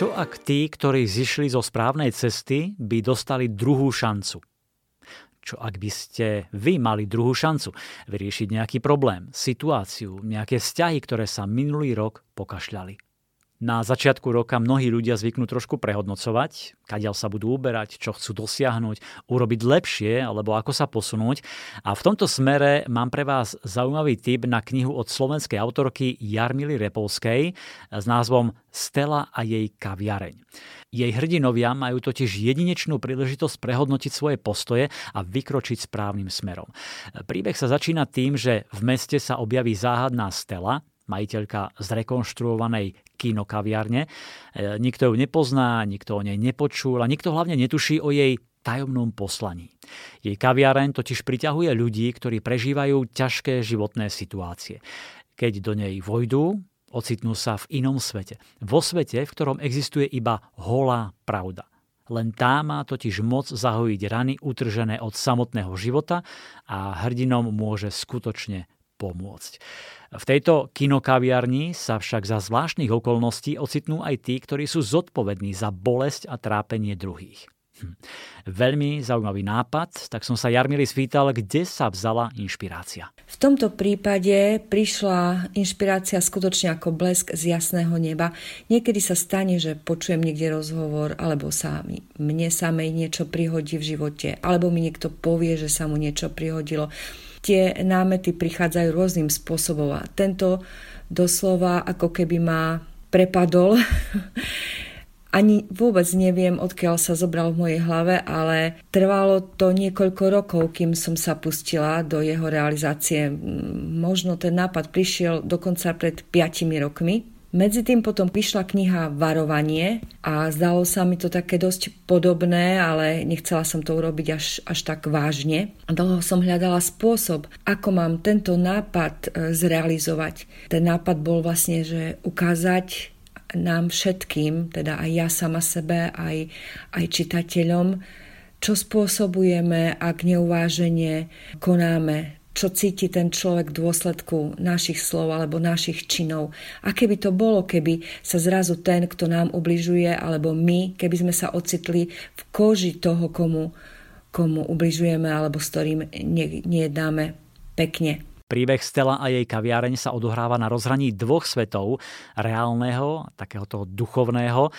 Čo ak tí, ktorí zišli zo správnej cesty, by dostali druhú šancu? Čo ak by ste vy mali druhú šancu vyriešiť nejaký problém, situáciu, nejaké vzťahy, ktoré sa minulý rok pokašľali? Na začiatku roka mnohí ľudia zvyknú trošku prehodnocovať, kadiaľ sa budú uberať, čo chcú dosiahnuť, urobiť lepšie alebo ako sa posunúť. A v tomto smere mám pre vás zaujímavý tip na knihu od slovenskej autorky Jarmily Repolskej s názvom Stela a jej kaviareň. Jej hrdinovia majú totiž jedinečnú príležitosť prehodnotiť svoje postoje a vykročiť správnym smerom. Príbeh sa začína tým, že v meste sa objaví záhadná Stela, majiteľka zrekonštruovanej kinokaviarne. E, nikto ju nepozná, nikto o nej nepočul a nikto hlavne netuší o jej tajomnom poslaní. Jej kaviareň totiž priťahuje ľudí, ktorí prežívajú ťažké životné situácie. Keď do nej vojdú, ocitnú sa v inom svete. Vo svete, v ktorom existuje iba holá pravda. Len tá má totiž moc zahojiť rany utržené od samotného života a hrdinom môže skutočne pomôcť. V tejto kinokaviarni sa však za zvláštnych okolností ocitnú aj tí, ktorí sú zodpovední za bolesť a trápenie druhých. Hm. Veľmi zaujímavý nápad, tak som sa Jarmily spýtal, kde sa vzala inšpirácia. V tomto prípade prišla inšpirácia skutočne ako blesk z jasného neba. Niekedy sa stane, že počujem niekde rozhovor, alebo sa mne samej niečo prihodí v živote, alebo mi niekto povie, že sa mu niečo prihodilo tie námety prichádzajú rôznym spôsobom a tento doslova ako keby ma prepadol. Ani vôbec neviem, odkiaľ sa zobral v mojej hlave, ale trvalo to niekoľko rokov, kým som sa pustila do jeho realizácie. Možno ten nápad prišiel dokonca pred 5 rokmi. Medzi tým potom vyšla kniha Varovanie a zdalo sa mi to také dosť podobné, ale nechcela som to urobiť až, až tak vážne. Dlho som hľadala spôsob, ako mám tento nápad e, zrealizovať. Ten nápad bol vlastne, že ukázať nám všetkým, teda aj ja sama sebe, aj, aj čitateľom, čo spôsobujeme, ak neuváženie konáme čo cíti ten človek v dôsledku našich slov alebo našich činov. A keby to bolo, keby sa zrazu ten, kto nám ubližuje, alebo my, keby sme sa ocitli v koži toho, komu, komu ubližujeme alebo s ktorým nejednáme pekne. Príbeh Stella a jej kaviareň sa odohráva na rozhraní dvoch svetov, reálneho, takéhoto duchovného.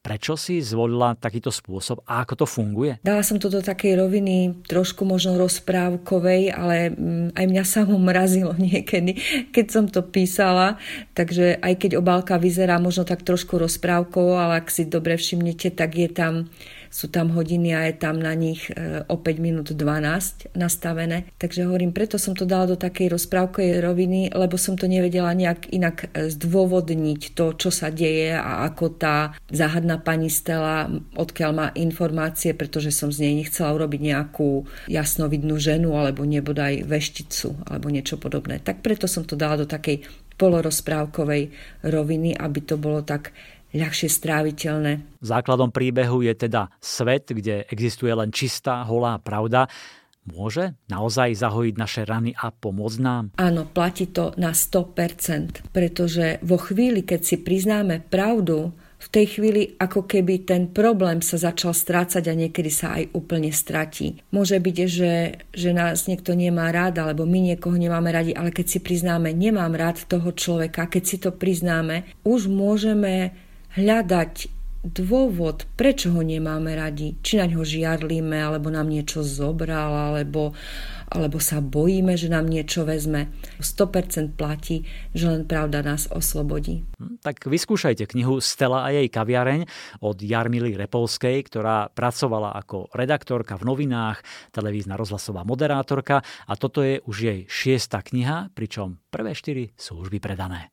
Prečo si zvolila takýto spôsob a ako to funguje? Dala som to do takej roviny trošku možno rozprávkovej, ale mm, aj mňa sa mu mrazilo niekedy, keď som to písala. Takže aj keď obálka vyzerá možno tak trošku rozprávkovo, ale ak si dobre všimnete, tak je tam sú tam hodiny a je tam na nich e, o 5 minút 12 nastavené. Takže hovorím, preto som to dala do takej rozprávkovej roviny, lebo som to nevedela nejak inak e, zdôvodniť to, čo sa deje a ako tá záhadná pani Stella, odkiaľ má informácie, pretože som z nej nechcela urobiť nejakú jasnovidnú ženu alebo nebodaj vešticu alebo niečo podobné. Tak preto som to dala do takej polorozprávkovej roviny, aby to bolo tak ľahšie stráviteľné. Základom príbehu je teda svet, kde existuje len čistá, holá pravda. Môže naozaj zahojiť naše rany a pomôcť nám? Áno, platí to na 100%, pretože vo chvíli, keď si priznáme pravdu, v tej chvíli ako keby ten problém sa začal strácať a niekedy sa aj úplne stratí. Môže byť, že, že nás niekto nemá rád, alebo my niekoho nemáme radi, ale keď si priznáme, nemám rád toho človeka, keď si to priznáme, už môžeme hľadať dôvod, prečo ho nemáme radi. Či naň ho žiarlíme, alebo nám niečo zobral, alebo, alebo sa bojíme, že nám niečo vezme. 100% platí, že len pravda nás oslobodí. Hm, tak vyskúšajte knihu Stella a jej kaviareň od Jarmily Repolskej, ktorá pracovala ako redaktorka v novinách, televízna rozhlasová moderátorka a toto je už jej šiesta kniha, pričom prvé štyri sú už vypredané.